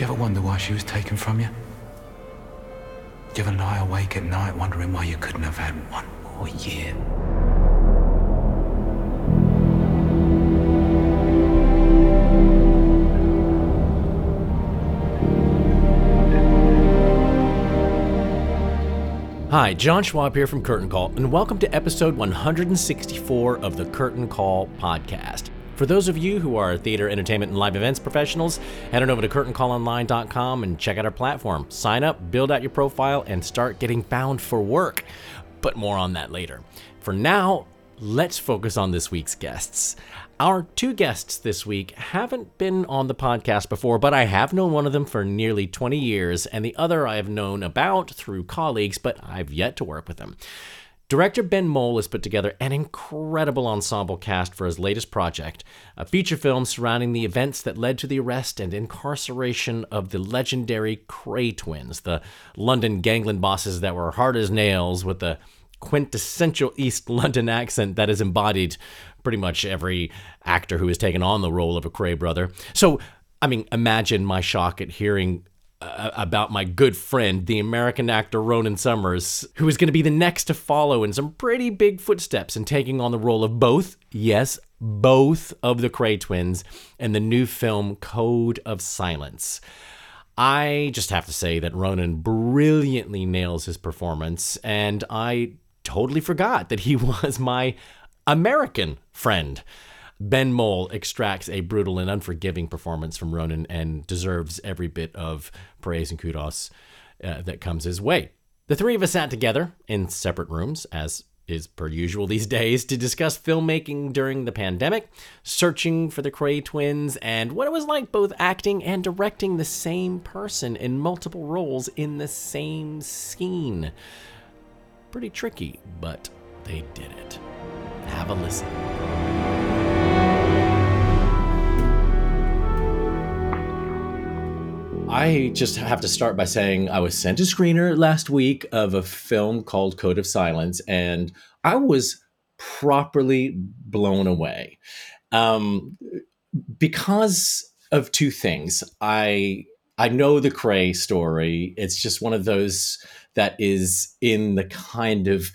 Do you ever wonder why she was taken from you? Do you ever lie awake at night wondering why you couldn't have had one more year? Hi, John Schwab here from Curtain Call, and welcome to episode 164 of the Curtain Call podcast. For those of you who are theater, entertainment, and live events professionals, head on over to curtaincallonline.com and check out our platform. Sign up, build out your profile, and start getting found for work. But more on that later. For now, let's focus on this week's guests. Our two guests this week haven't been on the podcast before, but I have known one of them for nearly 20 years, and the other I have known about through colleagues, but I've yet to work with him. Director Ben Mole has put together an incredible ensemble cast for his latest project, a feature film surrounding the events that led to the arrest and incarceration of the legendary Kray twins, the London gangland bosses that were hard as nails with the quintessential East London accent that has embodied pretty much every actor who has taken on the role of a Kray brother. So, I mean, imagine my shock at hearing about my good friend, the American actor Ronan Summers, who is going to be the next to follow in some pretty big footsteps in taking on the role of both, yes, both of the Kray twins in the new film Code of Silence. I just have to say that Ronan brilliantly nails his performance, and I totally forgot that he was my American friend. Ben Mole extracts a brutal and unforgiving performance from Ronan and deserves every bit of praise and kudos uh, that comes his way. The three of us sat together in separate rooms, as is per usual these days, to discuss filmmaking during the pandemic, searching for the Kray twins, and what it was like both acting and directing the same person in multiple roles in the same scene. Pretty tricky, but they did it. Have a listen. I just have to start by saying I was sent a screener last week of a film called Code of Silence, and I was properly blown away um, because of two things. I I know the Kray story. It's just one of those that is in the kind of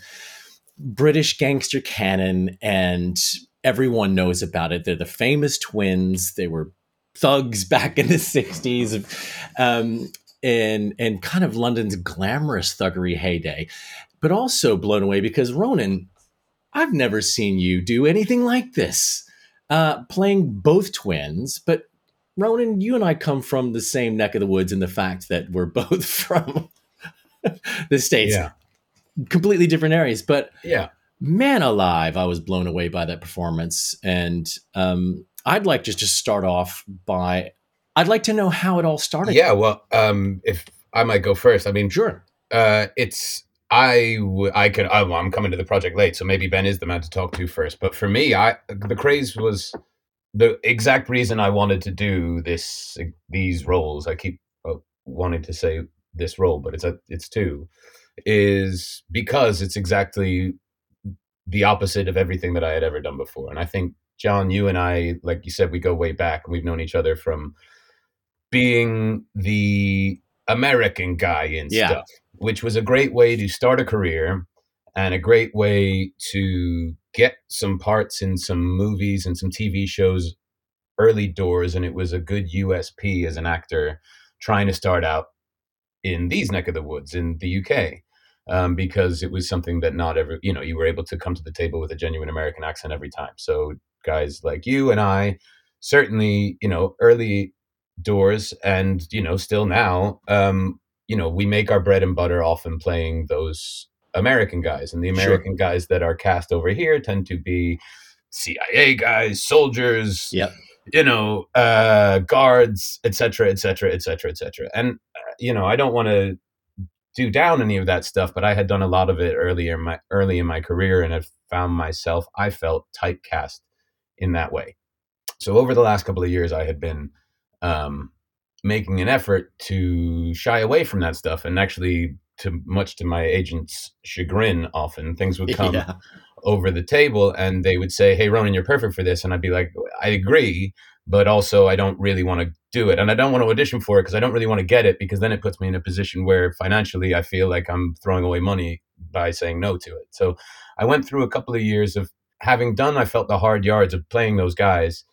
British gangster canon, and everyone knows about it. They're the famous twins. They were thugs back in the 60s um, and, and kind of London's glamorous thuggery heyday, but also blown away because Ronan, I've never seen you do anything like this. Uh, playing both twins, but Ronan, you and I come from the same neck of the woods in the fact that we're both from the States. Yeah. Completely different areas. But yeah. man alive, I was blown away by that performance. And um, I'd like to just start off by I'd like to know how it all started. Yeah, well, um, if I might go first, I mean, sure. Uh, it's I w- I could oh, I'm coming to the project late, so maybe Ben is the man to talk to first. But for me, I the Krays was the exact reason I wanted to do this these roles. I keep uh, wanting to say this role, but it's a it's two is because it's exactly the opposite of everything that I had ever done before, and I think John, you and I, like you said, we go way back we've known each other from being the American guy in Yeah. stuff, which was a great way to start a career and a great way to get some parts in some movies and some TV shows early doors. And it was a good USP as an actor trying to start out in these neck of the woods in the UK. Um, because it was something that not every, you know, you were able to come to the table with a genuine American accent every time. So guys like you and I, certainly, you know, early doors and, you know, still now, um, you know, we make our bread and butter often playing those American guys. And the Sure. American guys that are cast over here tend to be CIA guys, soldiers, Yep. you know, uh, guards, et cetera, et cetera, et cetera, et cetera. And, uh, you know, I don't want to do down any of that stuff, but I had done a lot of it earlier in my early in my career and had found myself, I felt typecast in that way. So over the last couple of years, I had been um, making an effort to shy away from that stuff, and actually, to much to my agent's chagrin, often things would come Yeah. over the table and they would say, "Hey, Ronan, you're perfect for this," and I'd be like, "I agree." But also, I don't really want to do it, and I don't want to audition for it because I don't really want to get it because then it puts me in a position where financially I feel like I'm throwing away money by saying no to it. So I went through a couple of years of having done, I felt the hard yards of playing those guys,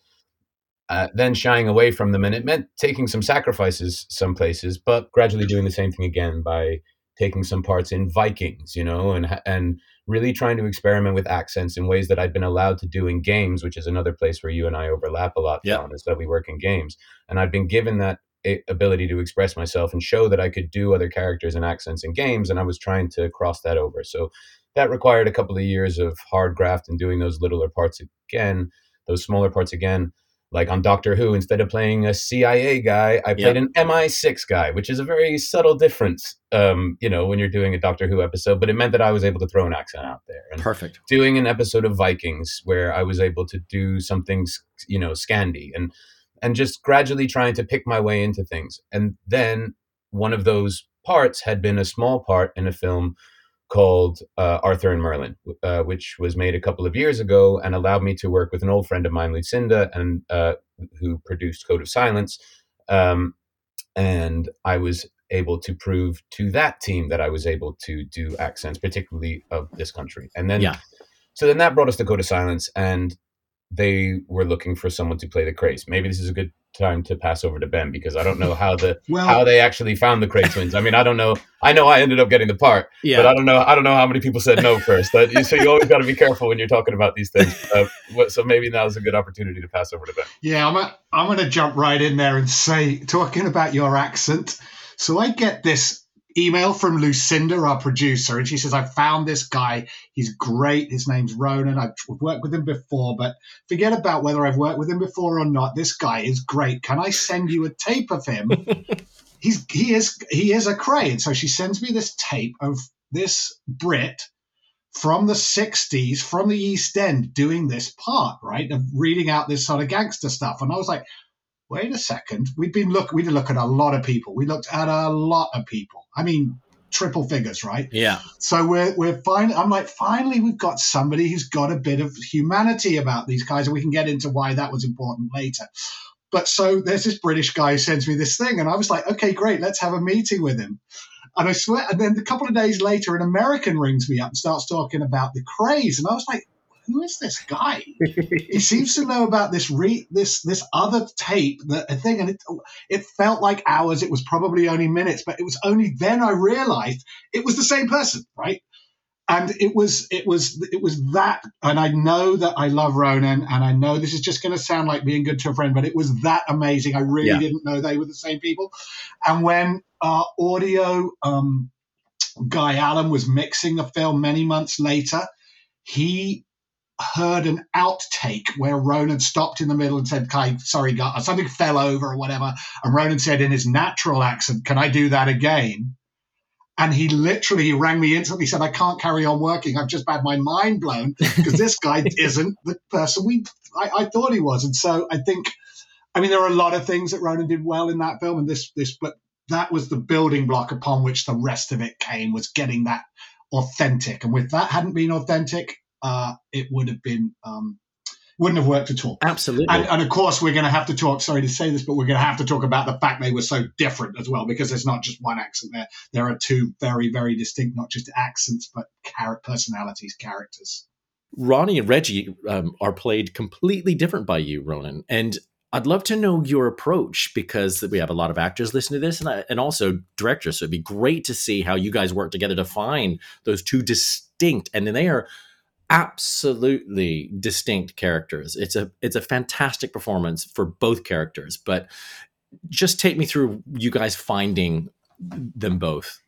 uh, then shying away from them. And it meant taking some sacrifices some places, but gradually doing the same thing again by taking some parts in Vikings, you know, and, and really trying to experiment with accents in ways that I'd been allowed to do in games, which is another place where you and I overlap a lot, Yeah. John, is that we work in games. And I'd been given that eh, ability to express myself and show that I could do other characters and accents in games, and I was trying to cross that over. So that required a couple of years of hard graft and doing those littler parts again, those smaller parts again. Like on Doctor Who, instead of playing a CIA guy, I played an MI6 guy, which is a very subtle difference, um, you know, when you're doing a Doctor Who episode. But it meant that I was able to throw an accent out there. And Perfect. doing an episode of Vikings where I was able to do something, you know, Scandi and and just gradually trying to pick my way into things. And then one of those parts had been a small part in a film called uh, Arthur and Merlin, uh, which was made a couple of years ago and allowed me to work with an old friend of mine, Lucinda, and uh, who produced Code of Silence. Um, and I was able to prove to that team that I was able to do accents, particularly of this country. And then, Yeah. so then that brought us to Code of Silence, and they were looking for someone to play the Krays. Maybe this is a good time to pass over to Ben because I don't know how the Well- how they actually found the Krays twins. I mean, I don't know. I know I ended up getting the part, Yeah. but I don't know. I don't know how many people said no first. That- so you always got to be careful when you're talking about these things. Uh, so maybe now is a good opportunity to pass over to Ben. Yeah, I'm, a, I'm going to jump right in there and say, talking about your accent. So I get this email from Lucinda, our producer, and she says, I found this guy. He's great. His name's Ronan. I've worked with him before, but forget about whether I've worked with him before or not. This guy is great. Can I send you a tape of him? He's he is he is a crane. So she sends me this tape of this Brit from the 60s from the East End doing this part, right? Of reading out this sort of gangster stuff. And I was like, wait a second. We've been look we did look at a lot of people. We looked at a lot of people. I mean, triple figures, right? Yeah. So we're we're fine. I'm like, finally, we've got somebody who's got a bit of humanity about these guys, and we can get into why that was important later. But so there's this British guy who sends me this thing, and I was like, okay, great, let's have a meeting with him. And I swear, and then a couple of days later, an American rings me up and starts talking about the Krays, and I was like, who is this guy? he seems to know about this re- this this other tape that a thing, and it it felt like hours. It was probably only minutes, but it was only then I realized it was the same person, right? And it was it was it was that, and I know that I love Ronan, and I know this is just going to sound like being good to a friend, but it was that amazing. I really Yeah. didn't know they were the same people. And when our audio um, guy Alan was mixing the film many months later, he heard an outtake where Ronan stopped in the middle and said, Kai, sorry, guy, something fell over or whatever. And Ronan said in his natural accent, Can I do that again? And he literally rang me instantly, said, I can't carry on working. I've just had my mind blown because this guy isn't the person we I, I thought he was. And so I think I mean there are a lot of things that Ronan did well in that film and this this but that was the building block upon which the rest of it came was getting that authentic. And if that hadn't been authentic, uh, it would have been um, wouldn't have worked at all. Absolutely. And, and of course, we're going to have to talk. Sorry to say this, but we're going to have to talk about the fact they were so different as well, because there's not just one accent there. There are two very, very distinct, not just accents, but char- personalities, characters. Ronnie and Reggie um, are played completely different by you, Ronan. And I'd love to know your approach because we have a lot of actors listening to this and, I, and also directors. So it'd be great to see how you guys work together to find those two distinct, and then they are absolutely distinct characters. It's a it's a fantastic performance for both characters. But just take me through you guys finding them both.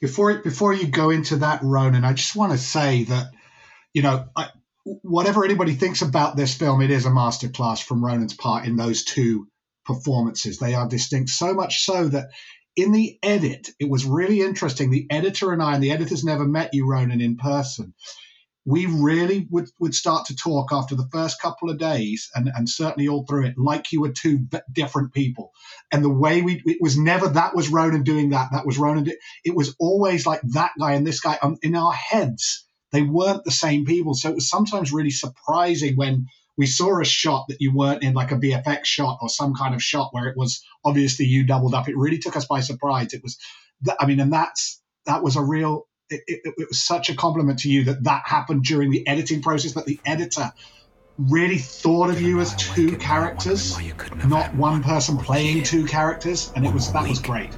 Before before you go into that, Ronan, I just want to say that you know I, whatever anybody thinks about this film, it is a masterclass from Ronan's part in those two performances. They are distinct so much so that in the edit, it was really interesting. The editor and I, and the editor's never met you, Ronan, in person. We really would, would start to talk after the first couple of days and, and certainly all through it, like you were two different people. And the way we, it was never that was Ronan doing that, that was Ronan. It was always like that guy and this guy um, in our heads they weren't the same people. So it was sometimes really surprising when we saw a shot that you weren't in like a VFX shot or some kind of shot where it was obviously you doubled up. It really took us by surprise. It was, I mean, and that's, that was a real, it, it, it was such a compliment to you that that happened during the editing process, that the editor really thought of you as two characters, not one person playing two characters. And it was, that was great.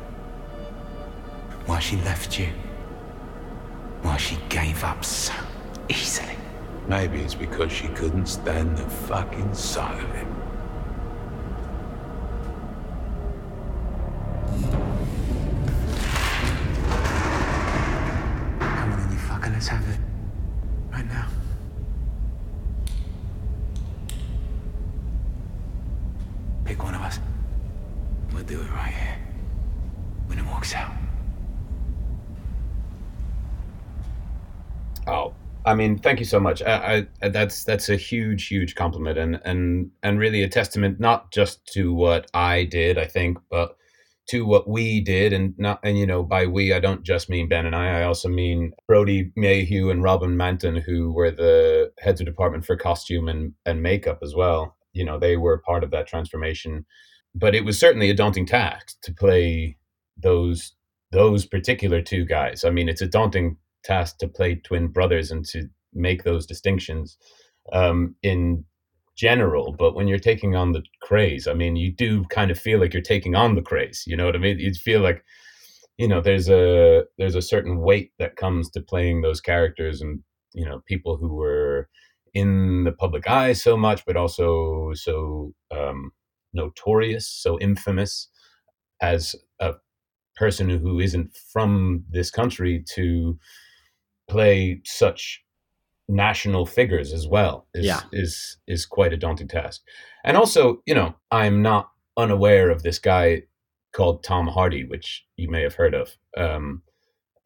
Why she left you why she gave up so easily. Maybe it's because she couldn't stand the fucking sight of him. Let's have it. Right now. Pick one of us. We'll do it right here. When it walks out. Oh, I mean, thank you so much. I, I, that's that's a huge, huge compliment, and and and really a testament not just to what I did, I think, but to what we did, and not and you know by we I don't just mean Ben and I. I also mean Brody Mayhew and Robin Manton, who were the heads of department for costume and and makeup as well. You know, they were part of that transformation, but it was certainly a daunting task to play those those particular two guys. I mean, it's a daunting task to play twin brothers and to make those distinctions um, in general. But when you're taking on the Krays, I mean, you do kind of feel like you're taking on the Krays. You know what I mean? You feel like you know there's a there's a certain weight that comes to playing those characters and you know people who were in the public eye so much but also so um, notorious so infamous as a person who isn't from this country to play such national figures as well is Yeah. is is quite a daunting task. And also, you know, I'm not unaware of this guy called Tom Hardy, which you may have heard of. Um,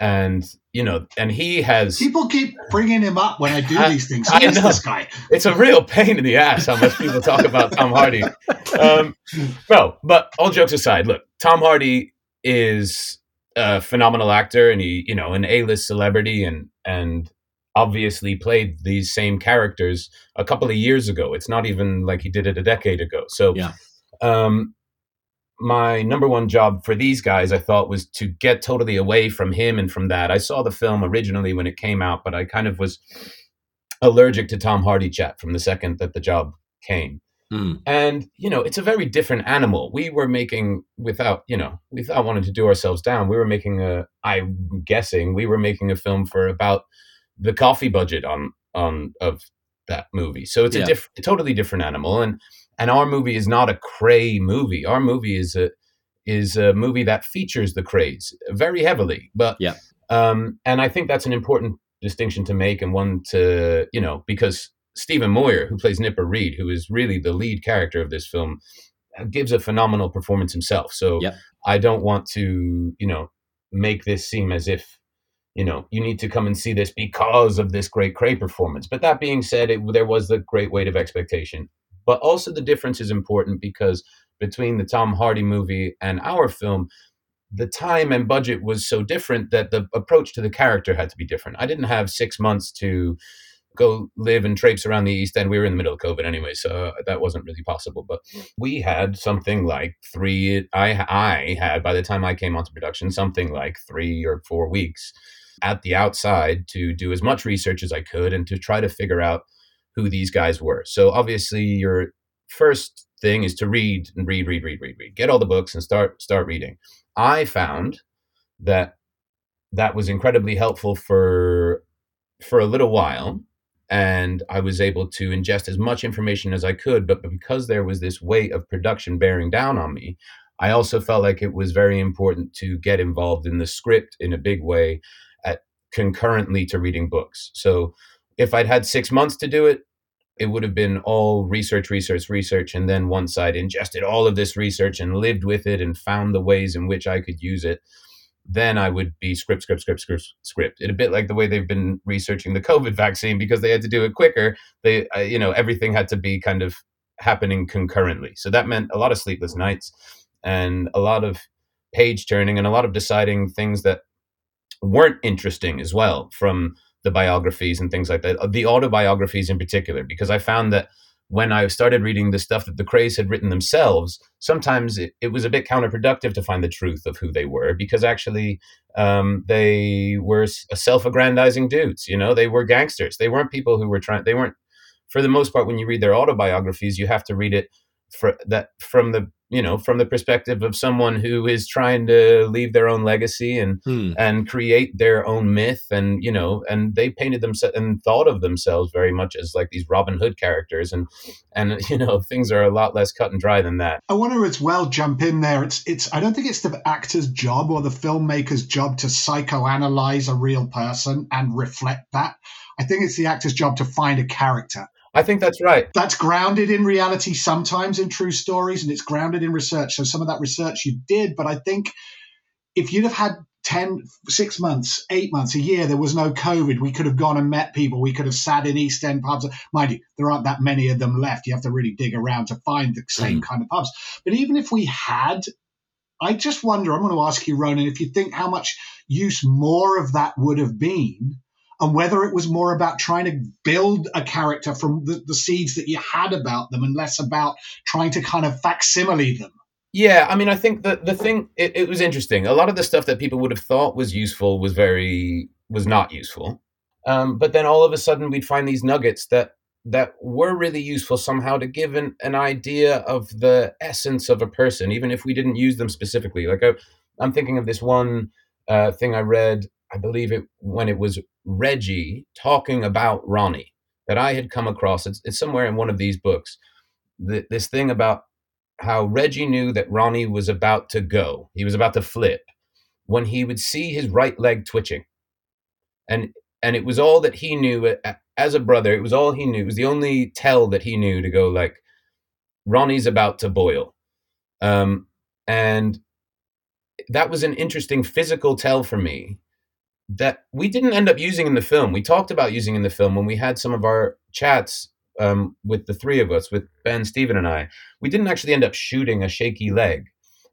and you know, and he has People keep bringing him up when I do I- these things. I Who is know. this guy? it's a real pain in the ass how much people talk about Tom Hardy. Um, no, but all jokes aside, look, Tom Hardy is a phenomenal actor, and he, you know, an A-list celebrity, and and obviously played these same characters a couple of years ago. It's not even like he did it a decade ago. So, Yeah. um, my number one job for these guys, I thought, was to get totally away from him and from that. I saw the film originally when it came out, but I kind of was allergic to Tom Hardy chat from the second that the job came. Hmm. And you know, it's a very different animal. We were making without, you know, without wanting to do ourselves down. We were making a. I'm guessing we were making a film for about the coffee budget on on of that movie. So it's Yeah. a diff, a totally different animal. And and our movie is not a Kray movie. Our movie is a is a movie that features the Krays very heavily. But Yeah. um, and I think that's an important distinction to make and one to you know because Stephen Moyer, who plays Nipper Read, who is really the lead character of this film, gives a phenomenal performance himself. So Yep. I don't want to, you know, make this seem as if, you know, you need to come and see this because of this great Kray performance. But that being said, it, there was the great weight of expectation. But also the difference is important because between the Tom Hardy movie and our film, the time and budget was so different that the approach to the character had to be different. I didn't have six months to go live and traipse around the East End. We were in the middle of COVID anyway, so uh, that wasn't really possible. But we had something like three. I I had by the time I came onto production something like three or four weeks at the outside to do as much research as I could and to try to figure out who these guys were. So obviously, your first thing is to read and read, read, read, read, read. Get all the books and start start reading. I found that that was incredibly helpful for for a little while and I was able to ingest as much information as I could. But because there was this weight of production bearing down on me, I also felt like it was very important to get involved in the script in a big way concurrently to reading books. So if I'd had six months to do it, it would have been all research, research, research. And then once I'd ingested all of this research and lived with it and found the ways in which I could use it, then I would be script, script, script, script, script. It a bit like the way they've been researching the COVID vaccine because they had to do it quicker. They, uh, you know, everything had to be kind of happening concurrently. So that meant a lot of sleepless nights and a lot of page turning and a lot of deciding things that weren't interesting as well from the biographies and things like that. The autobiographies in particular, because I found that when I started reading the stuff that the Krays had written themselves, sometimes it, it, was a bit counterproductive to find the truth of who they were because actually um, they were self-aggrandizing dudes. You know, they were gangsters. They weren't people who were trying. They weren't, for the most part, when you read their autobiographies, you have to read it for that from the you know from the perspective of someone who is trying to leave their own legacy and hmm. and create their own myth and you know and they painted themselves and thought of themselves very much as like these robin hood characters and and you know things are a lot less cut and dry than that. I want to as well jump in there it's it's i don't think it's the actor's job or the filmmaker's job to psychoanalyze a real person and reflect that. I think it's the actor's job to find a character I think that's right. That's grounded in reality sometimes in true stories and it's grounded in research. So some of that research you did, but I think if you'd have had 10, six months, eight months, a year, there was no COVID, we could have gone and met people. We could have sat in East End pubs. Mind you, there aren't that many of them left. You have to really dig around to find the same mm. kind of pubs. But even if we had, I just wonder, I'm going to ask you, Ronan, if you think how much use more of that would have been and whether it was more about trying to build a character from the, the seeds that you had about them and less about trying to kind of facsimile them. Yeah, I mean, I think that the thing it, it, was interesting. A lot of the stuff that people would have thought was useful was very was not useful. Um, but then all of a sudden, we'd find these nuggets that that were really useful somehow to give an, an idea of the essence of a person, even if we didn't use them specifically. Like I, am thinking of this one uh, thing I read I believe it when it was Reggie talking about Ronnie that I had come across. It's, it's somewhere in one of these books. The, this thing about how Reggie knew that Ronnie was about to go. He was about to flip when he would see his right leg twitching, and and it was all that he knew as a brother. It was all he knew. It was the only tell that he knew to go like, Ronnie's about to boil, um, and that was an interesting physical tell for me that we didn't end up using in the film. We talked about using in the film when we had some of our chats um, with the three of us, with Ben, Stephen, and I. We didn't actually end up shooting a shaky leg.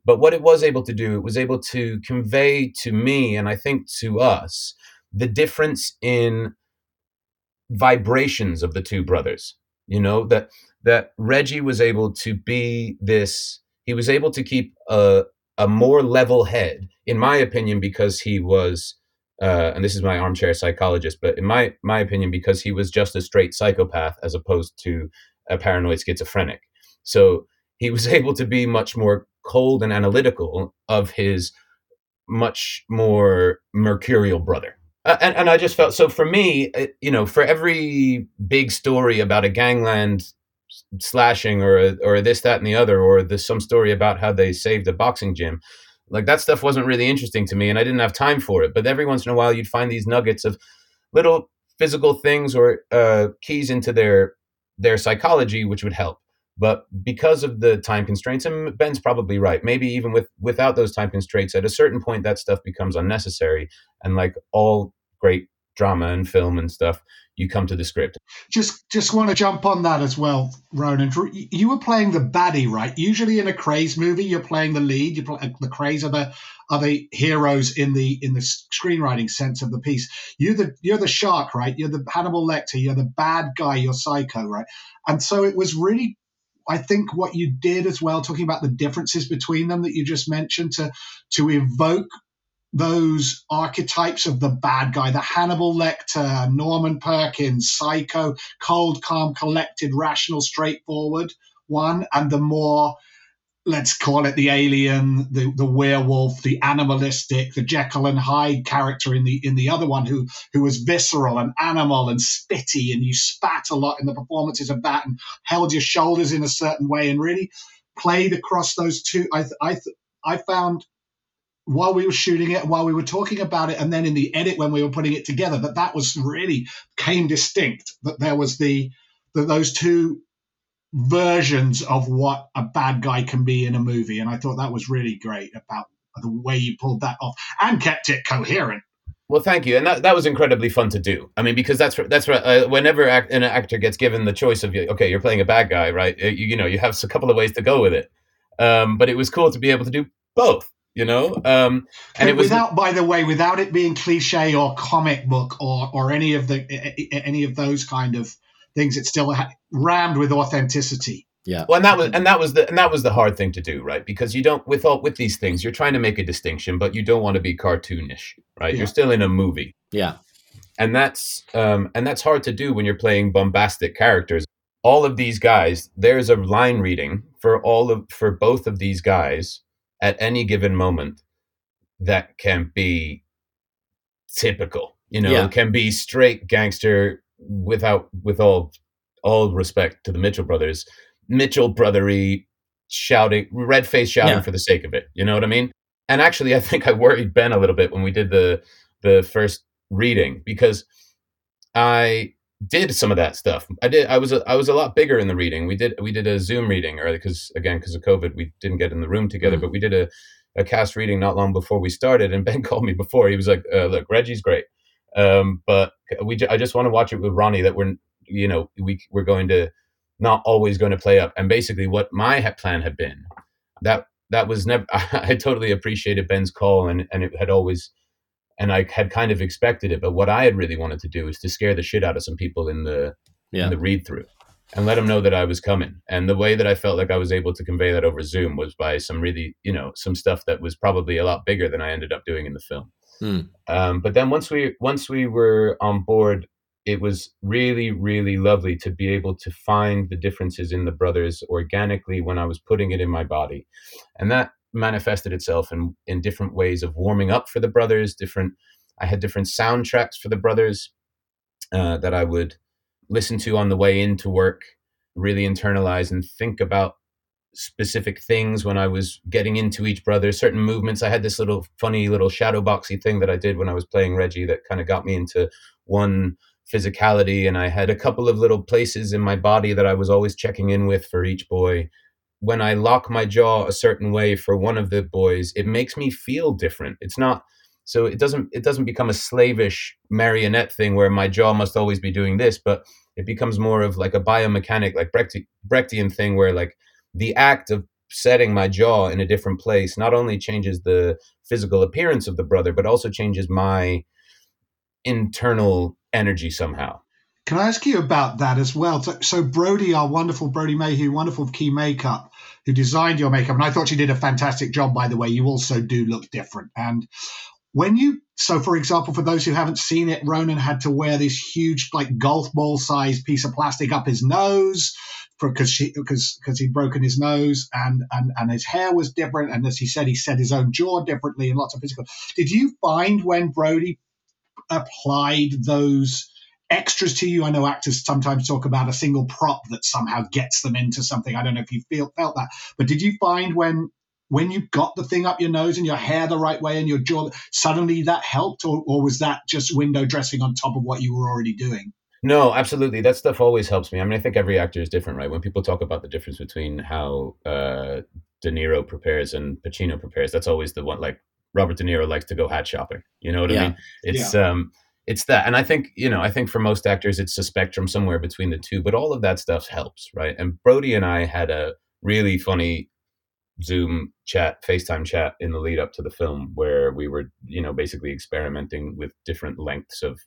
But what it was able to do, it was able to convey to me, and I think to us, the difference in vibrations of the two brothers. You know, that that Reggie was able to be this, he was able to keep a, a more level head, in my opinion, because he was uh, and this is my armchair psychologist, but in my my opinion, because he was just a straight psychopath as opposed to a paranoid schizophrenic, so he was able to be much more cold and analytical of his much more mercurial brother. Uh, and, and I just felt so for me, it, you know, for every big story about a gangland slashing or or this that and the other, or there's some story about how they saved a boxing gym like that stuff wasn't really interesting to me and I didn't have time for it. But every once in a while you'd find these nuggets of little physical things or uh, keys into their their psychology which would help. But because of the time constraints, and Ben's probably right, maybe even with without those time constraints, at a certain point that stuff becomes unnecessary. And like all great drama and film and stuff, you come to the script. Just just want to jump on that as well, Ronan. You were playing the baddie, right? Usually in a Krays movie, you're playing the lead. You play uh, the Krays are the are the heroes in the in the screenwriting sense of the piece. You're the you're the shark, right? You're the Hannibal Lecter. You're the bad guy. You're Psycho, right? And so it was really I think what you did as well, talking about the differences between them that you just mentioned, to to evoke those archetypes of the bad guy, the Hannibal Lecter, Norman Perkins, psycho, cold, calm, collected, rational, straightforward one, and the more let's call it the alien, the, the werewolf, the animalistic, the Jekyll and Hyde character in the in the other one who who was visceral and animal and spitty, and you spat a lot in the performances of that and held your shoulders in a certain way and really played across those two. I I I found while we were shooting it, while we were talking about it, and then in the edit when we were putting it together, that that was really came distinct. That there was the that those two versions of what a bad guy can be in a movie, and I thought that was really great about the way you pulled that off and kept it coherent. Well, thank you, and that, that was incredibly fun to do. I mean, because that's that's uh, whenever act, an actor gets given the choice of okay, you're playing a bad guy, right? You, you know, you have a couple of ways to go with it. Um, but it was cool to be able to do both you know? Um and it was without by the way without it being cliche or comic book or or any of the any of those kind of things it's still rammed with authenticity. Yeah. Well and that was and that was the and that was the hard thing to do right? Because you don't with all with these things you're trying to make a distinction but you don't want to be cartoonish right? Yeah. you're still in a movie. Yeah. And that's um and that's hard to do when you're playing bombastic characters. All of these guys there's a line reading for all of for both of these guys at any given moment that can be typical you know yeah. can be straight gangster without with all all respect to the mitchell brothers mitchell brothery shouting red face shouting yeah. for the sake of it you know what i mean and actually i think i worried ben a little bit when we did the the first reading because i did some of that stuff. I did. I was a, I was a lot bigger in the reading. We did we did a Zoom reading, or because again because of COVID we didn't get in the room together, mm but we did a, a cast reading not long before we started. And Ben called me before. He was like, uh, "Look, Reggie's great, um, but we I just want to watch it with Ronnie. That we're you know we we're going to not always going to play up. And basically, what my plan had been that that was never. I totally appreciated Ben's call, and and it had always and I had kind of expected it. But what I had really wanted to do is to scare the shit out of some people in the yeah. in the read through and let them know that I was coming. And the way that I felt like I was able to convey that over Zoom was by some really, you know, some stuff that was probably a lot bigger than I ended up doing in the film. Hmm. Um, but then once we once we were on board, it was really really lovely to be able to find the differences in the brothers organically when I was putting it in my body, and that manifested itself in in different ways of warming up for the brothers. Different, I had different soundtracks for the brothers uh, that I would listen to on the way into work, really internalize and think about specific things when I was getting into each brother. Certain movements. I had this little funny little shadow boxy thing that I did when I was playing Reggie that kind of got me into one physicality and I had a couple of little places in my body that I was always checking in with for each boy when I lock my jaw a certain way for one of the boys, it makes me feel different. It's not so it doesn't it doesn't become a slavish marionette thing where my jaw must always be doing this, but it becomes more of like a biomechanic, like Brechtian thing where like the act of setting my jaw in a different place not only changes the physical appearance of the brother, but also changes my internal energy somehow. Can I ask you about that as well? So, so Brody, our wonderful Brody Mayhew, wonderful Key Makeup, who designed your makeup, and I thought she did a fantastic job. By the way, you also do look different. And when you, so for example, for those who haven't seen it, Ronan had to wear this huge, like golf ball sized piece of plastic up his nose because she because because he'd broken his nose and and and his hair was different and as he said he set his own jaw differently and lots of physical did you find when brody applied those extras to you? I know actors sometimes talk about a single prop that somehow gets them into something. I don't know if you feel felt that, but did you find when when you got the thing up your nose and your hair the right way and your jaw, suddenly that helped, or, or was that just window dressing on top of what you were already doing? No, absolutely. That stuff always helps me. I mean, I think every actor is different, right? When people talk about the difference between how uh, De Niro prepares and Pacino prepares, that's always the one. Like Robert De Niro likes to go hat shopping. You know what yeah. I mean? It's yeah. um, it's that and i think you know i think for most actors it's a spectrum somewhere between the two but all of that stuff helps right? And brody and i had a really funny zoom chat facetime chat in the lead up to the film where we were you know basically experimenting with different lengths of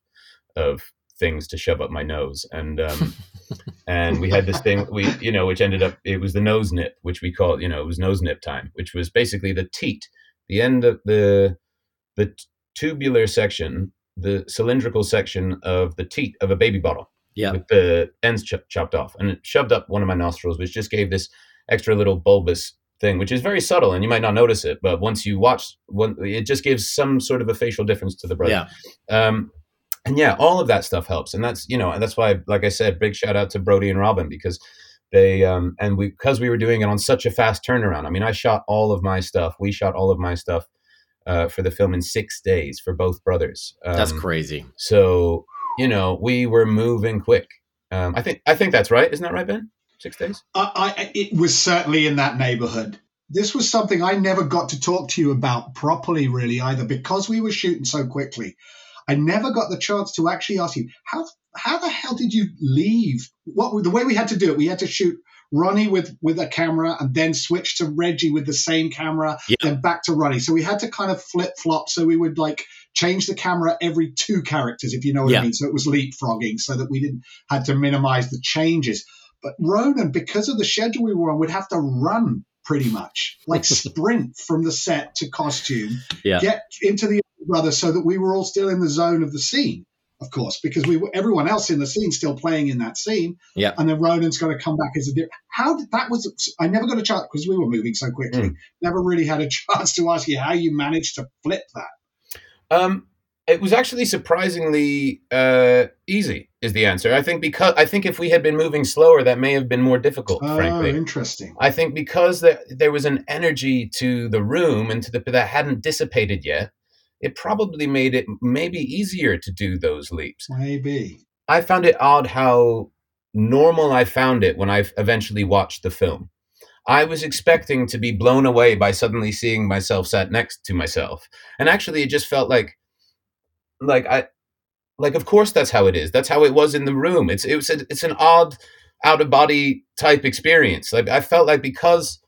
of things to shove up my nose. And um and we had this thing we you know which ended up it was the nose nip which we call you know it was nose nip time which was basically the teat the end of the the tubular section the cylindrical section of the teat of a baby bottle Yeah. with the ends ch- chopped off and it shoved up one of my nostrils which just gave this extra little bulbous thing which is very subtle and you might not notice it but once you watch one it just gives some sort of a facial difference to the brother Yeah. um, and yeah, all of that stuff helps, and that's you know, and that's why, like I said, big shout out to Brody and Robin because they um, and we because we were doing it on such a fast turnaround. I mean, I shot all of my stuff. We shot all of my stuff uh, for the film in six days for both brothers. Um, That's crazy. So you know, we were moving quick. Um, I think I think that's right. Isn't that right, Ben? Six days. I, I, it was certainly in that neighborhood. This was something I never got to talk to you about properly, really, either, because we were shooting so quickly. I never got the chance to actually ask you how how the hell did you leave? What the way we had to do it? We had to shoot Ronnie with with a camera and then switch to Reggie with the same camera, Yeah. then back to Ronnie. So we had to kind of flip flop. So we would like change the camera every two characters, if you know what Yeah. I mean. So it was leapfrogging, so that we didn't had to minimize the changes. But Ronan, because of the schedule we were on, would have to run pretty much, like sprint from the set to costume, Yeah. get into the other brother so that we were all still in the zone of the scene, of course, because we were everyone else in the scene still playing in that scene. Yeah. And then Ronan's got to come back as a. How did that was? I never got a chance because we were moving so quickly. Never really had a chance to ask you how you managed to flip that. Um, it was actually surprisingly uh, easy. Is the answer? I think because I think if we had been moving slower, that may have been more difficult. Oh, frankly, interesting. I think because there, there was an energy to the room and to the that hadn't dissipated yet, it probably made it maybe easier to do those leaps. Maybe. I found it odd how normal I found it when I eventually watched the film. I was expecting to be blown away by suddenly seeing myself sat next to myself, and actually, it just felt like, like I, like of course that's how it is. That's how it was in the room. It's it was a, it's an odd out of body type experience. Like I felt like because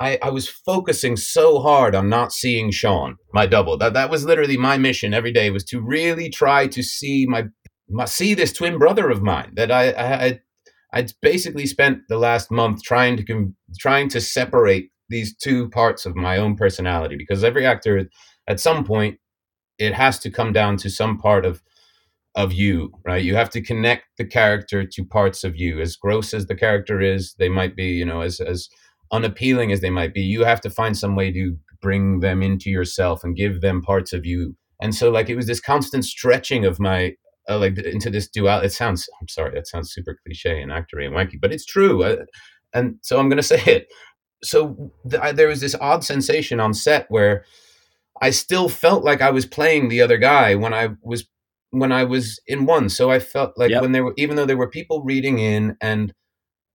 I, I was focusing so hard on not seeing Sean, my double. That that was literally my mission every day was to really try to see my, my see this twin brother of mine that I I'd basically spent the last month trying to trying to separate these two parts of my own personality because every actor at some point it has to come down to some part of of you right you have to connect the character to parts of you as gross as the character is they might be you know as as unappealing as they might be you have to find some way to bring them into yourself and give them parts of you. And so like it was this constant stretching of my uh, like into this dual it sounds i'm sorry that sounds super cliche and actory and wanky but it's true uh, and so i'm going to say it. So th- I, there was this odd sensation on set where i still felt like i was playing the other guy when i was when i was in one. So i felt like Yep. when there were even though there were people reading in and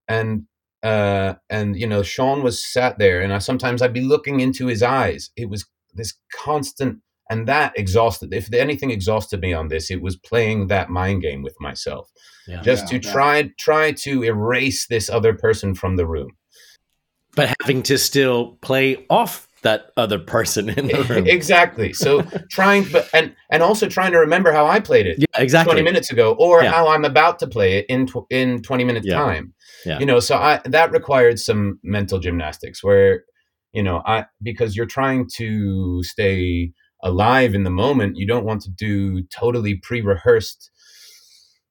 and uh and you know sean was sat there and i sometimes i'd be looking into his eyes it was this constant and that exhausted if anything exhausted me on this it was playing that mind game with myself Yeah. just Yeah, to yeah. try try to erase this other person from the room But having to still play off that other person in the room. exactly so trying but and and also trying to remember how i played it yeah, exactly. 20 minutes ago or Yeah. how i'm about to play it in tw- in 20 minutes Yeah. time Yeah. you know so i that required some mental gymnastics where you know i because you're trying to stay alive in the moment you don't want to do totally pre-rehearsed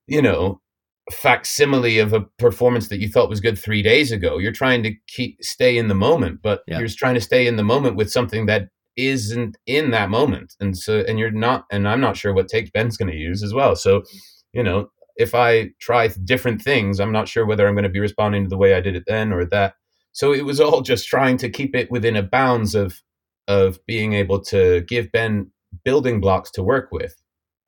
you know facsimile of a performance that you thought was good three days ago you're trying to keep stay in the moment but Yeah. you're trying to stay in the moment with something that isn't in that moment and so and you're not and i'm not sure what take ben's going to use as well so you know if i try different things i'm not sure whether i'm going to be responding to the way i did it then or that. So it was all just trying to keep it within a bounds of of being able to give ben building blocks to work with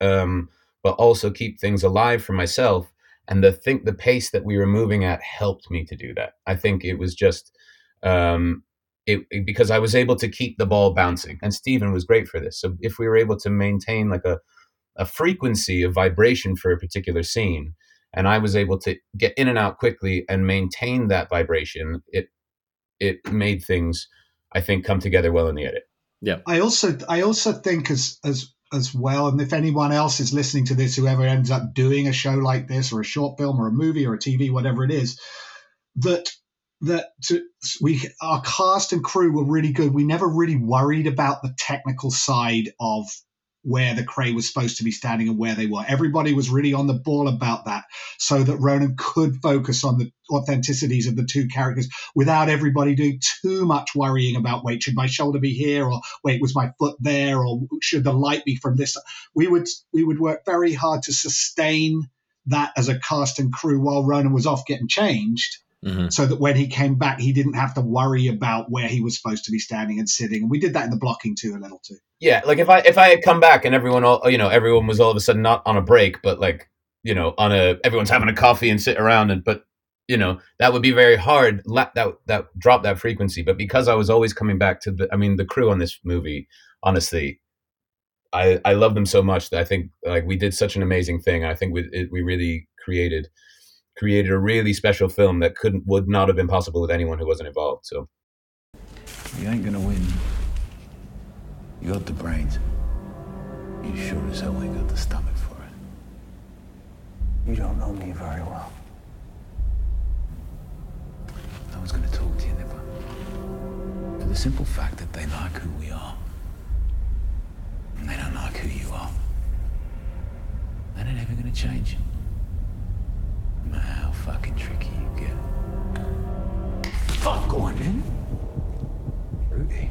um but also keep things alive for myself. And the think the pace that we were moving at helped me to do that. I think it was just um it, it- because I was able to keep the ball bouncing, and Stephen was great for this. So if we were able to maintain like a a frequency of vibration for a particular scene and I was able to get in and out quickly and maintain that vibration, it it made things I think come together well in the edit. Yeah. I also I also think as as as well, and if anyone else is listening to this, whoever ends up doing a show like this, or a short film, or a movie, or a TV, whatever it is, that that to, we our cast and crew were really good. We never really worried about the technical side of where the Kray was supposed to be standing and where they were. Everybody was really on the ball about that so that Ronan could focus on the authenticities of the two characters without everybody doing too much worrying about wait, should my shoulder be here or wait, was my foot there or should the light be from this? We would we would work very hard to sustain that as a cast and crew while Ronan was off getting changed Mm-hmm. so that when he came back, he didn't have to worry about where he was supposed to be standing and sitting. And we did that in the blocking too, a little too. Yeah, like if I if I had come back and everyone all you know everyone was all of a sudden not on a break, but like you know on a everyone's having a coffee and sit around and but you know that would be very hard that that drop that frequency. But because I was always coming back to the, I mean the crew on this movie, honestly, I I love them so much that I think like we did such an amazing thing. I think we it, we really created created a really special film that couldn't would not have been possible with anyone who wasn't involved. So you ain't gonna win. You got the brains. You sure as hell ain't got the stomach for it. You don't know me very well. I was gonna talk to you, never. For the simple fact that they like who we are. And they don't like who you are. That ain't ever gonna change No matter how fucking tricky you get. Fuck, on then. Rudy.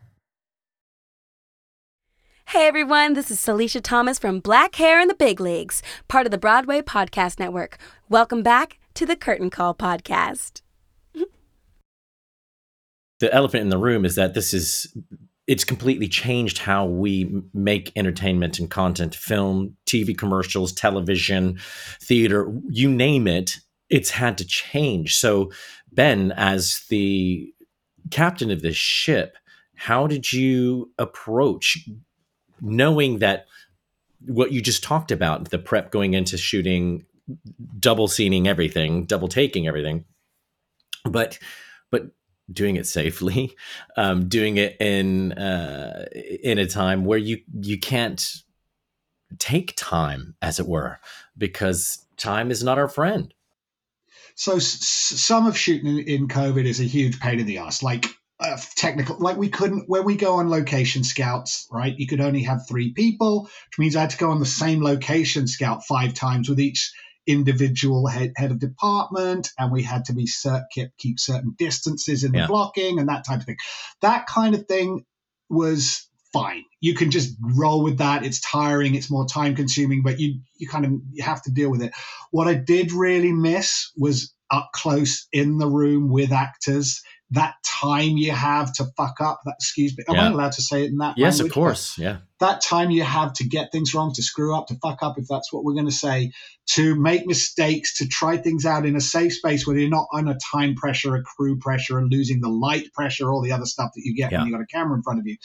Hey everyone, this is Celicia Thomas from Black Hair in the Big Leagues, part of the Broadway Podcast Network. Welcome back to the Curtain Call Podcast. the elephant in the room is that this is it's completely changed how we make entertainment and content film tv commercials television theater you name it it's had to change so ben as the captain of this ship how did you approach knowing that what you just talked about the prep going into shooting double scening everything double taking everything but but doing it safely, um, doing it in uh, in a time where you you can't take time, as it were, because time is not our friend. So s- some of shooting in COVID is a huge pain in the ass. Like uh, technical, like we couldn't when we go on location scouts, right? You could only have three people, which means I had to go on the same location scout five times with each individual head, head of department and we had to be cert, keep, keep certain distances in the yeah. blocking and that type of thing. That kind of thing was fine. You can just roll with that. It's tiring. It's more time consuming but you you kind of you have to deal with it. What i did really miss was up close in the room with actors that time you have to fuck up that excuse me am yeah. i allowed to say it in that way? yes language? of course yeah that time you have to get things wrong to screw up to fuck up if that's what we're going to say to make mistakes to try things out in a safe space where you're not under time pressure a crew pressure and losing the light pressure all the other stuff that you get yeah. when you've got a camera in front of you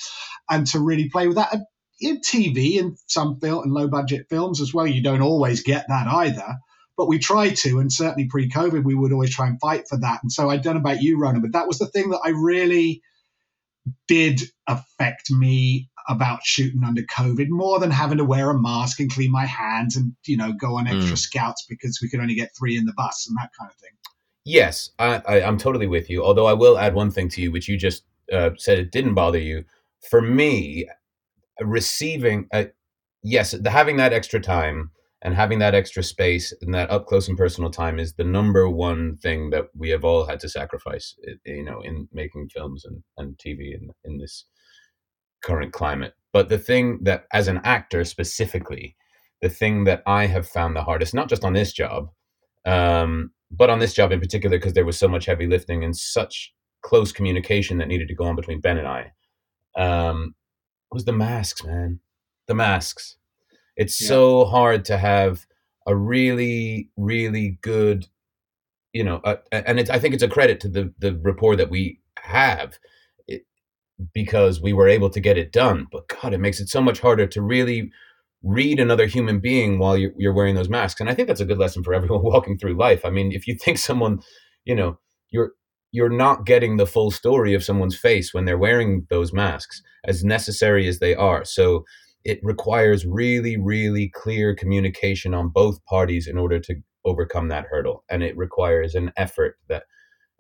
and to really play with that in tv and some film and low budget films as well you don't always get that either but we try to, and certainly pre-COVID, we would always try and fight for that. And so I don't know about you, Ronan, but that was the thing that I really did affect me about shooting under COVID more than having to wear a mask and clean my hands and you know go on extra mm. scouts because we could only get three in the bus and that kind of thing. Yes, I, I, am totally with you. Although I will add one thing to you, which you just uh, said it didn't bother you. For me, receiving, uh, yes, the, having that extra time and having that extra space and that up close and personal time is the number one thing that we have all had to sacrifice you know in making films and, and tv in, in this current climate. But the thing that, as an actor specifically, the thing that I have found the hardest, not just on this job, um, but on this job in particular, because there was so much heavy lifting and such close communication that needed to go on between Ben and I, um, was the masks, man. The masks. It's Yeah. so hard to have a really, really good, you know, uh, and it's, I think it's a credit to the the rapport that we have, it, because we were able to get it done. But God, it makes it so much harder to really read another human being while you're, you're wearing those masks. And I think that's a good lesson for everyone walking through life. I mean, if you think someone, you know, you're you're not getting the full story of someone's face when they're wearing those masks, as necessary as they are. So it requires really, really clear communication on both parties in order to overcome that hurdle. And it requires an effort that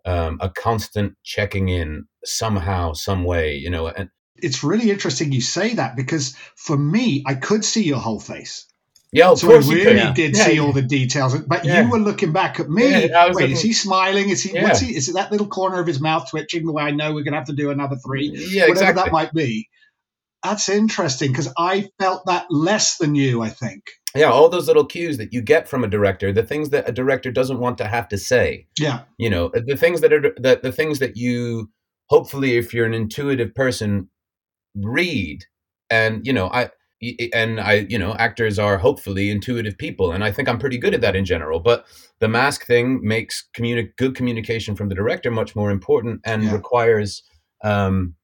um, a constant checking in somehow, some way, you know, and It's really interesting you say that because for me, I could see your whole face. yeah, of so course I you really could. did Yeah, see yeah. all the details. But Yeah. you were looking back at me. Yeah, Wait, looking- is he smiling? Is he? What's he? Is it that little corner of his mouth twitching the way I know we're going to have to do another three? Yeah, whatever exactly. that might be. That's interesting because I felt that less than you. I think. Yeah, all those little cues that you get from a director, the things that a director doesn't want to have to say. Yeah. You know, the things that are the, the things that you hopefully if you're an intuitive person read and you know, I and I, you know, actors are hopefully intuitive people and I think I'm pretty good at that in general, but the mask thing makes communi- good communication from the director much more important and Yeah. requires um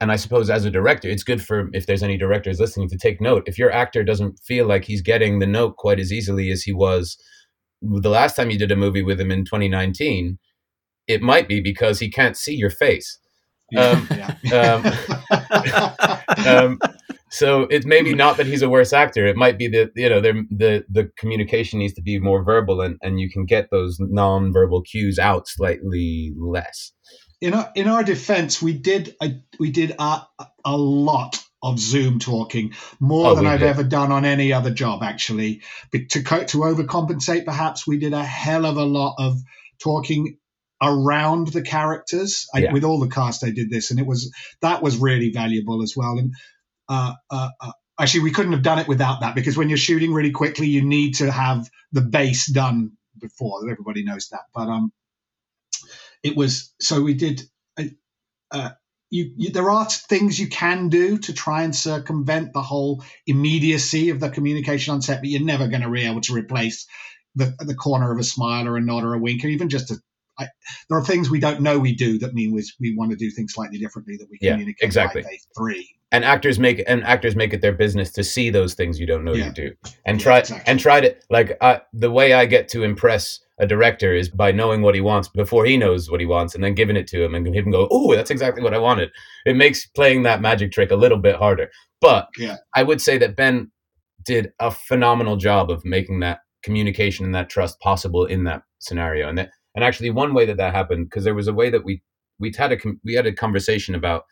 and I suppose as a director, it's good for if there's any directors listening to take note. If your actor doesn't feel like he's getting the note quite as easily as he was the last time you did a movie with him in 2019, it might be because he can't see your face. Um, um, so it's maybe not that he's a worse actor. It might be that you know the the the communication needs to be more verbal, and and you can get those non-verbal cues out slightly less. In our in our defense, we did a, we did a, a lot of Zoom talking, more Oh, than I've did. ever done on any other job. Actually, but to co- to overcompensate, perhaps we did a hell of a lot of talking around the characters. I, Yeah. With all the cast, I did this, and it was that was really valuable as well. And uh, uh, uh, actually, we couldn't have done it without that because when you're shooting really quickly, you need to have the base done before. Everybody knows that, but um it was so we did uh, uh, you, you there are things you can do to try and circumvent the whole immediacy of the communication on set but you're never going to be able to replace the the corner of a smile or a nod or a wink or even just a I, there are things we don't know we do that mean we, we want to do things slightly differently that we Yeah, communicate exactly. by three and actors make and actors make it their business to see those things you don't know Yeah. you do and Yeah, try exactly. and try to like I, the way i get to impress a director is by knowing what he wants before he knows what he wants and then giving it to him and him go oh that's exactly what i wanted. It makes playing that magic trick a little bit harder. But Yeah. i would say that ben did a phenomenal job of making that communication and that trust possible in that scenario. And that and actually one way that that happened because there was a way that we we had a we had a conversation about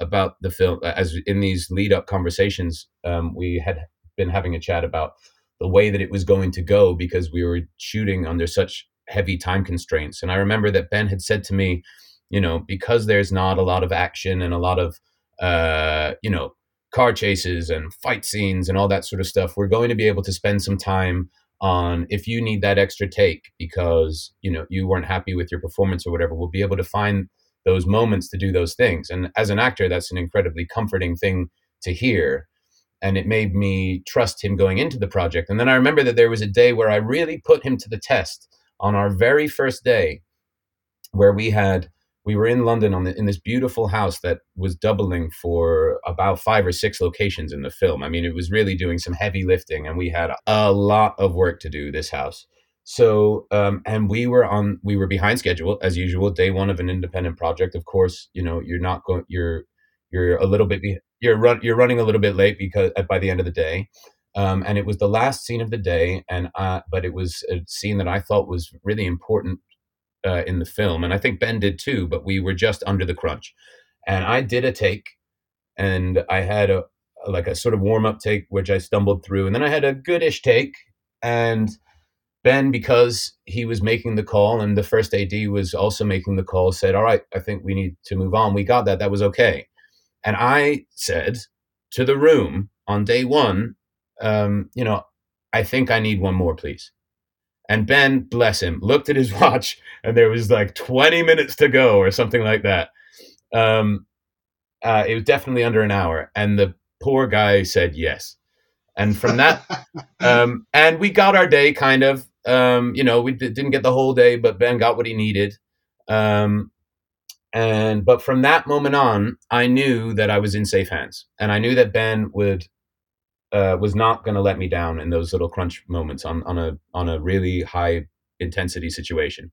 about the film as in these lead up conversations um, we had been having a chat about the way that it was going to go because we were shooting under such heavy time constraints. And i remember that ben had said to me you know because there's not a lot of action and a lot of uh, you know car chases and fight scenes and all that sort of stuff we're going to be able to spend some time on if you need that extra take because you know you weren't happy with your performance or whatever we'll be able to find those moments to do those things. And as an actor that's an incredibly comforting thing to hear and it made me trust him going into the project. And then i remember that there was a day where i really put him to the test on our very first day where we had we were in london on the, in this beautiful house that was doubling for about five or six locations in the film. I mean it was really doing some heavy lifting and we had a lot of work to do this house. So um, and we were on we were behind schedule as usual day one of an independent project. Of course you know you're not going you're you're a little bit be, you're run you're running a little bit late because uh, by the end of the day um, and it was the last scene of the day and but it was a scene that i thought was really important uh, in the film and i think ben did too but we were just under the crunch and i did a take and i had a like a sort of warm up take which i stumbled through and then i had a goodish take and Ben, because he was making the call and the first AD was also making the call, said, All right, I think we need to move on. We got that. That was okay. And I said to the room on day one, um, you know, I think I need one more, please. And Ben, bless him, looked at his watch and there was like 20 minutes to go or something like that. Um, uh, it was definitely under an hour. And the poor guy said yes. And from that, um, and we got our day kind of, um, you know, we d- didn't get the whole day, but Ben got what he needed. Um, and, but from that moment on, I knew that I was in safe hands and I knew that Ben would uh, was not going to let me down in those little crunch moments on on a on a really high intensity situation.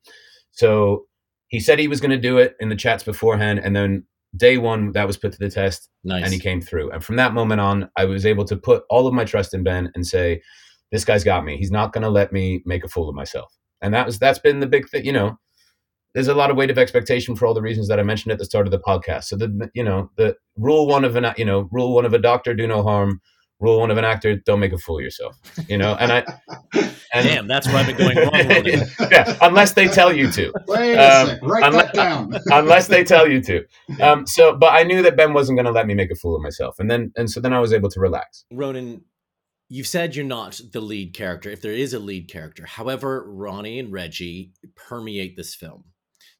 So he said he was going to do it in the chats beforehand, and then day one that was put to the test, nice. and he came through. And from that moment on, I was able to put all of my trust in Ben and say, "This guy's got me. He's not going to let me make a fool of myself." And that was that's been the big thing, you know. There's a lot of weight of expectation for all the reasons that I mentioned at the start of the podcast. So the you know the rule one of an you know rule one of a doctor do no harm. Rule one of an actor don't make a fool of yourself you know? And i and, damn that's where i've been going wrong yeah unless they tell you to. Wait a sec, write unless, that down. unless they tell you to. Um so but i knew that ben wasn't going to let me make a fool of myself. And then and so then i was able to relax. Ronan you've said you're not the lead character if there is a lead character. However ronnie and reggie permeate this film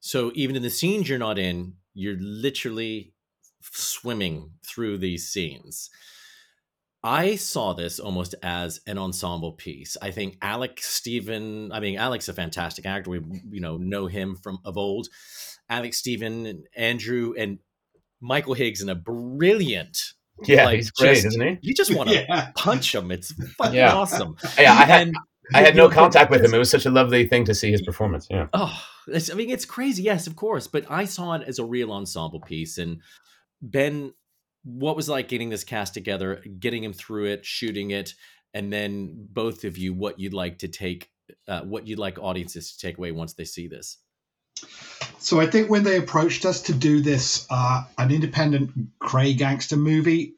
so even in the scenes you're not in you're literally swimming through these scenes I saw this almost as an ensemble piece. I think Alec Steven, I mean Alec's a fantastic actor. We you know know him from of old. Alex Steven and Andrew and Michael Higgs in a brilliant yeah, like, he's great, just, isn't he? You just want to yeah. punch him. It's fucking yeah. awesome. Yeah, I had and, I had no contact with him. It was such a lovely thing to see his performance. Yeah. Oh, I mean, it's crazy. Yes, of course, but I saw it as a real ensemble piece, and Ben what was like getting this cast together, getting him through it, shooting it, and then both of you, what you'd like to take, uh, what you'd like audiences to take away once they see this. So I think when they approached us to do this, uh, an independent Kray gangster movie,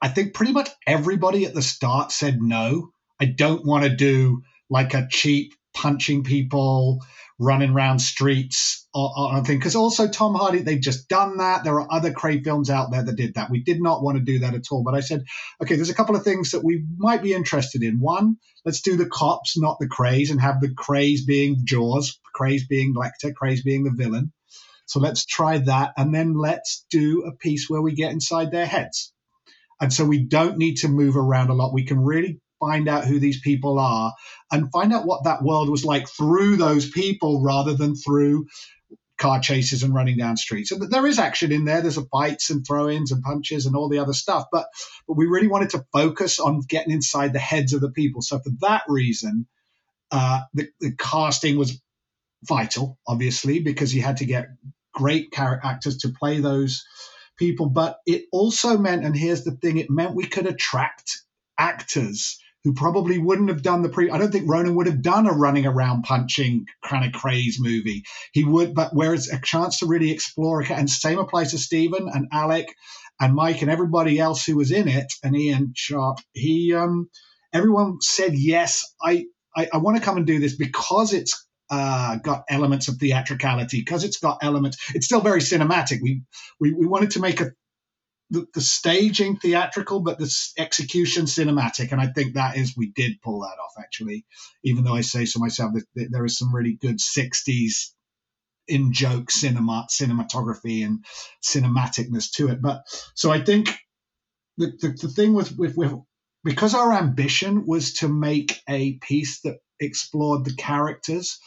I think pretty much everybody at the start said no. I don't want to do like a cheap punching people running around streets uh, uh, on a thing. Because also Tom Hardy, they've just done that. There are other Kray films out there that did that. We did not want to do that at all. But I said, okay, there's a couple of things that we might be interested in. One, let's do the cops, not the Krays, and have the Krays being Jaws, Krays being Lecter, Krays being the villain. So let's try that. And then let's do a piece where we get inside their heads. And so we don't need to move around a lot. We can really find out who these people are and find out what that world was like through those people rather than through car chases and running down streets. And there is action in there. There's a fights and throw-ins and punches and all the other stuff. But but we really wanted to focus on getting inside the heads of the people. So for that reason, uh, the, the casting was vital, obviously, because you had to get great character actors to play those people. But it also meant, and here's the thing, it meant we could attract actors who probably wouldn't have done the pre. I don't think Ronan would have done a running around punching kind of Krays movie. He would, but whereas a chance to really explore, and same applies to Stephen and Alec and Mike and everybody else who was in it, and Ian Sharp. He, um, everyone said yes. I, I, I want to come and do this because it's uh, got elements of theatricality because it's got elements. It's still very cinematic. We, we we wanted to make a the, the staging theatrical, but the execution cinematic. And I think that is, we did pull that off actually, even though I say so myself, that there is some really good 60s in joke cinema, cinematography and cinematicness to it. But so I think the, the, the thing with, with, with, because our ambition was to make a piece that explored the characters,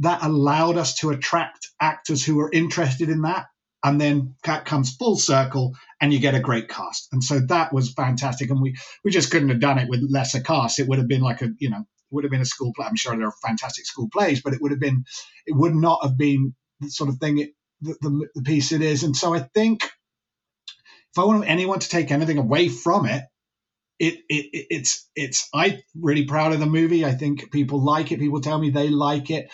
that allowed us to attract actors who were interested in that and then that comes full circle and you get a great cast. And so that was fantastic. And we we just couldn't have done it with lesser cast it would have been like a you know it would have been a school play. I'm sure there are fantastic school plays but it would have been it would not have been the sort of thing it, the, the, the piece it is. And so i think if i want anyone to take anything away from it it, it it's it's i'm really proud of the movie. I think people like it. People tell me they like it.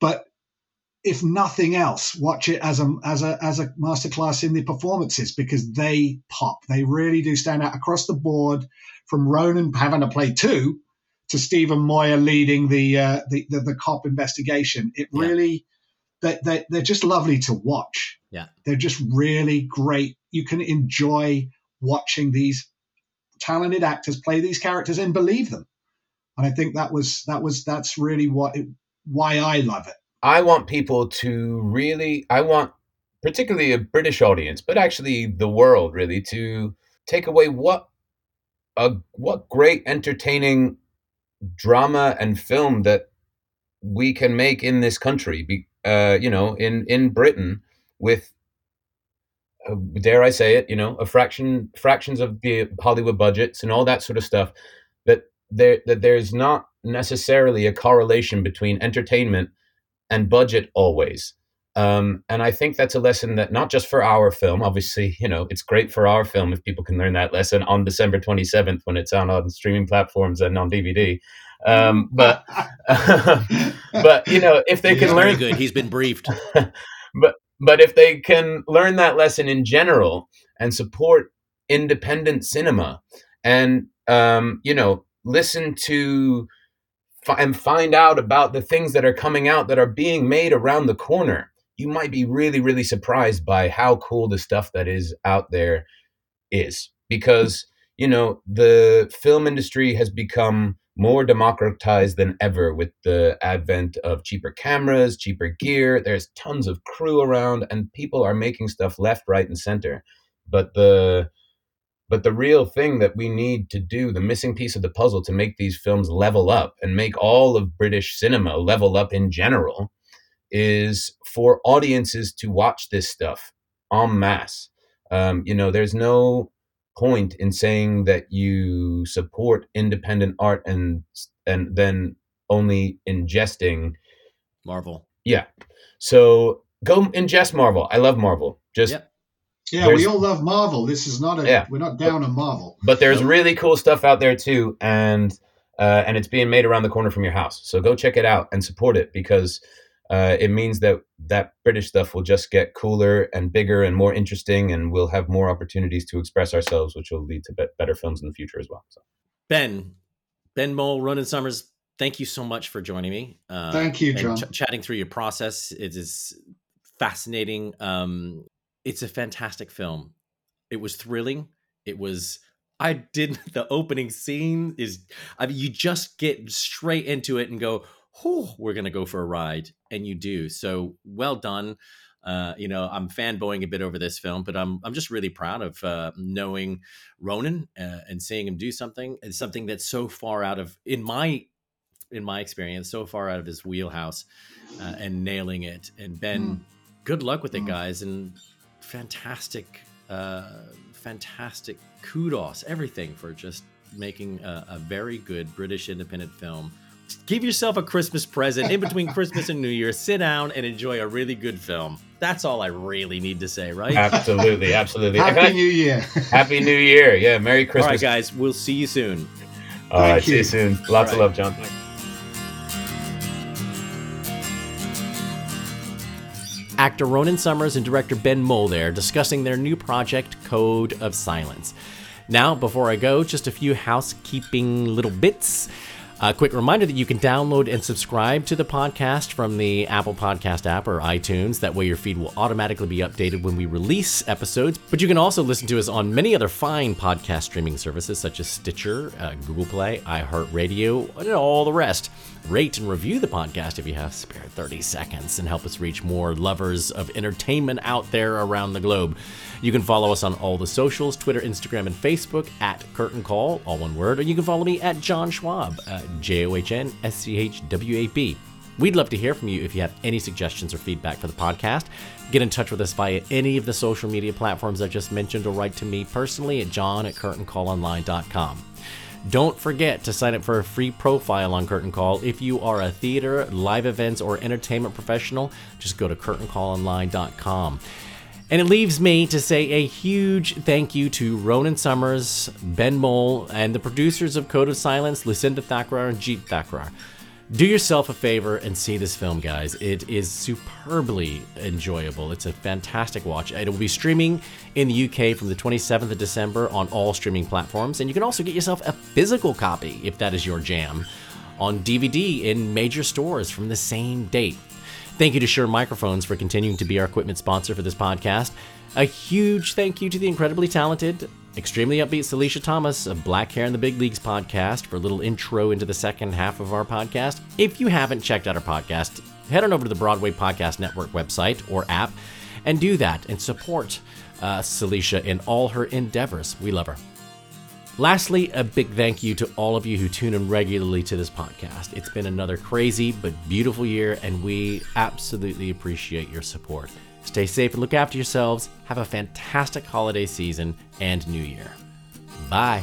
But if nothing else, watch it as a as a as a masterclass in the performances because they pop. They really do stand out across the board. From Ronan having to play two to Stephen Moyer leading the uh, the, the, the cop investigation. It really they, they they're just lovely to watch. Yeah, they're just really great you can enjoy watching these talented actors play these characters and believe them. And I think that was that was that's really what it, why I love it. I want people to really, I want particularly a British audience, but actually the world really to take away what a what great entertaining drama and film that we can make in this country. Be, uh, you know, in in Britain with uh, dare I say it, you know, a fraction fractions of the Hollywood budgets and all that sort of stuff. That there that there's not necessarily a correlation between entertainment and budget always. Um, and I think that's a lesson that not just for our film, obviously, you know, it's great for our film if people can learn that lesson on December 27th when it's out on streaming platforms and on DVD. Um, but, but you know, if they can learn, good. He's been briefed. but but if they can learn that lesson in general and support independent cinema, and um, you know, listen to and find out about the things that are coming out that are being made around the corner, you might be really, really surprised by how cool the stuff that is out there is. Because, you know, the film industry has become more democratized than ever with the advent of cheaper cameras, cheaper gear. There's tons of crew around, and people are making stuff left, right, and center. But the but the real thing that we need to do, the missing piece of the puzzle to make these films level up and make all of British cinema level up in general, is for audiences to watch this stuff en masse. Um, you know, there's no point in saying that you support independent art and and then only ingesting Marvel. Yeah. So go ingest Marvel. I love Marvel. Just yep. Yeah, there's, we all love Marvel. This is not a yeah, we're not down on Marvel. But there's really cool stuff out there too, and uh, and it's being made around the corner from your house. So go check it out and support it because uh, it means that that British stuff will just get cooler and bigger and more interesting, and we'll have more opportunities to express ourselves, which will lead to be- better films in the future as well. So. Ben, Ben Mole, Ronan Summers, thank you so much for joining me. Uh, thank you, John. Ch- chatting through your process, it is fascinating. Um, it's a fantastic film. It was thrilling. It was I did the opening scene is I mean you just get straight into it and go, "Oh, we're going to go for a ride." And you do. So, well done. Uh, you know, I'm fanboying a bit over this film, but I'm I'm just really proud of uh, knowing Ronan uh, and seeing him do something. It's something that's so far out of in my in my experience, so far out of his wheelhouse, uh, and nailing it. And Ben, mm. good luck with it, mm. guys, and fantastic, uh, fantastic kudos, everything for just making a, a, very good British independent film. Give yourself a Christmas present in between Christmas and New Year. Sit down and enjoy a really good film. That's all I really need to say, right? Absolutely, absolutely. Happy New Year. Happy New Year. Yeah, Merry Christmas. All right, guys. We'll see you soon. All right, see you soon. Lots right. of love, John. Actor Ronan Summers and director Ben Mole there discussing their new project, Code of Silence. Now, before I go, just a few housekeeping little bits. A quick reminder that you can download and subscribe to the podcast from the Apple Podcast app or iTunes. That way, your feed will automatically be updated when we release episodes. But you can also listen to us on many other fine podcast streaming services such as Stitcher, uh, Google Play, iHeartRadio, and all the rest. Rate and review the podcast if you have spare 30 seconds and help us reach more lovers of entertainment out there around the globe. You can follow us on all the socials Twitter, Instagram, and Facebook at Curtain Call, all one word, or you can follow me at John Schwab, uh, J O H N S C H W A B. We'd love to hear from you if you have any suggestions or feedback for the podcast. Get in touch with us via any of the social media platforms I just mentioned or write to me personally at john at curtaincallonline.com. Don't forget to sign up for a free profile on Curtain Call. If you are a theater, live events, or entertainment professional, just go to curtaincallonline.com. And it leaves me to say a huge thank you to Ronan Summers, Ben Mole, and the producers of Code of Silence, Lucinda Thakrar and Jeet Thakrar. Do yourself a favor and see this film, guys. It is superbly enjoyable. It's a fantastic watch. It will be streaming in the UK from the 27th of December on all streaming platforms, and you can also get yourself a physical copy if that is your jam on DVD in major stores from the same date. Thank you to Shure Microphones for continuing to be our equipment sponsor for this podcast. A huge thank you to the incredibly talented, extremely upbeat Celicia Thomas of Black Hair in the Big Leagues podcast for a little intro into the second half of our podcast. If you haven't checked out our podcast, head on over to the Broadway Podcast Network website or app and do that and support uh, in all her endeavors. We love her. Lastly, a big thank you to all of you who tune in regularly to this podcast. It's been another crazy but beautiful year, and we absolutely appreciate your support. Stay safe and look after yourselves. Have a fantastic holiday season and new year. Bye.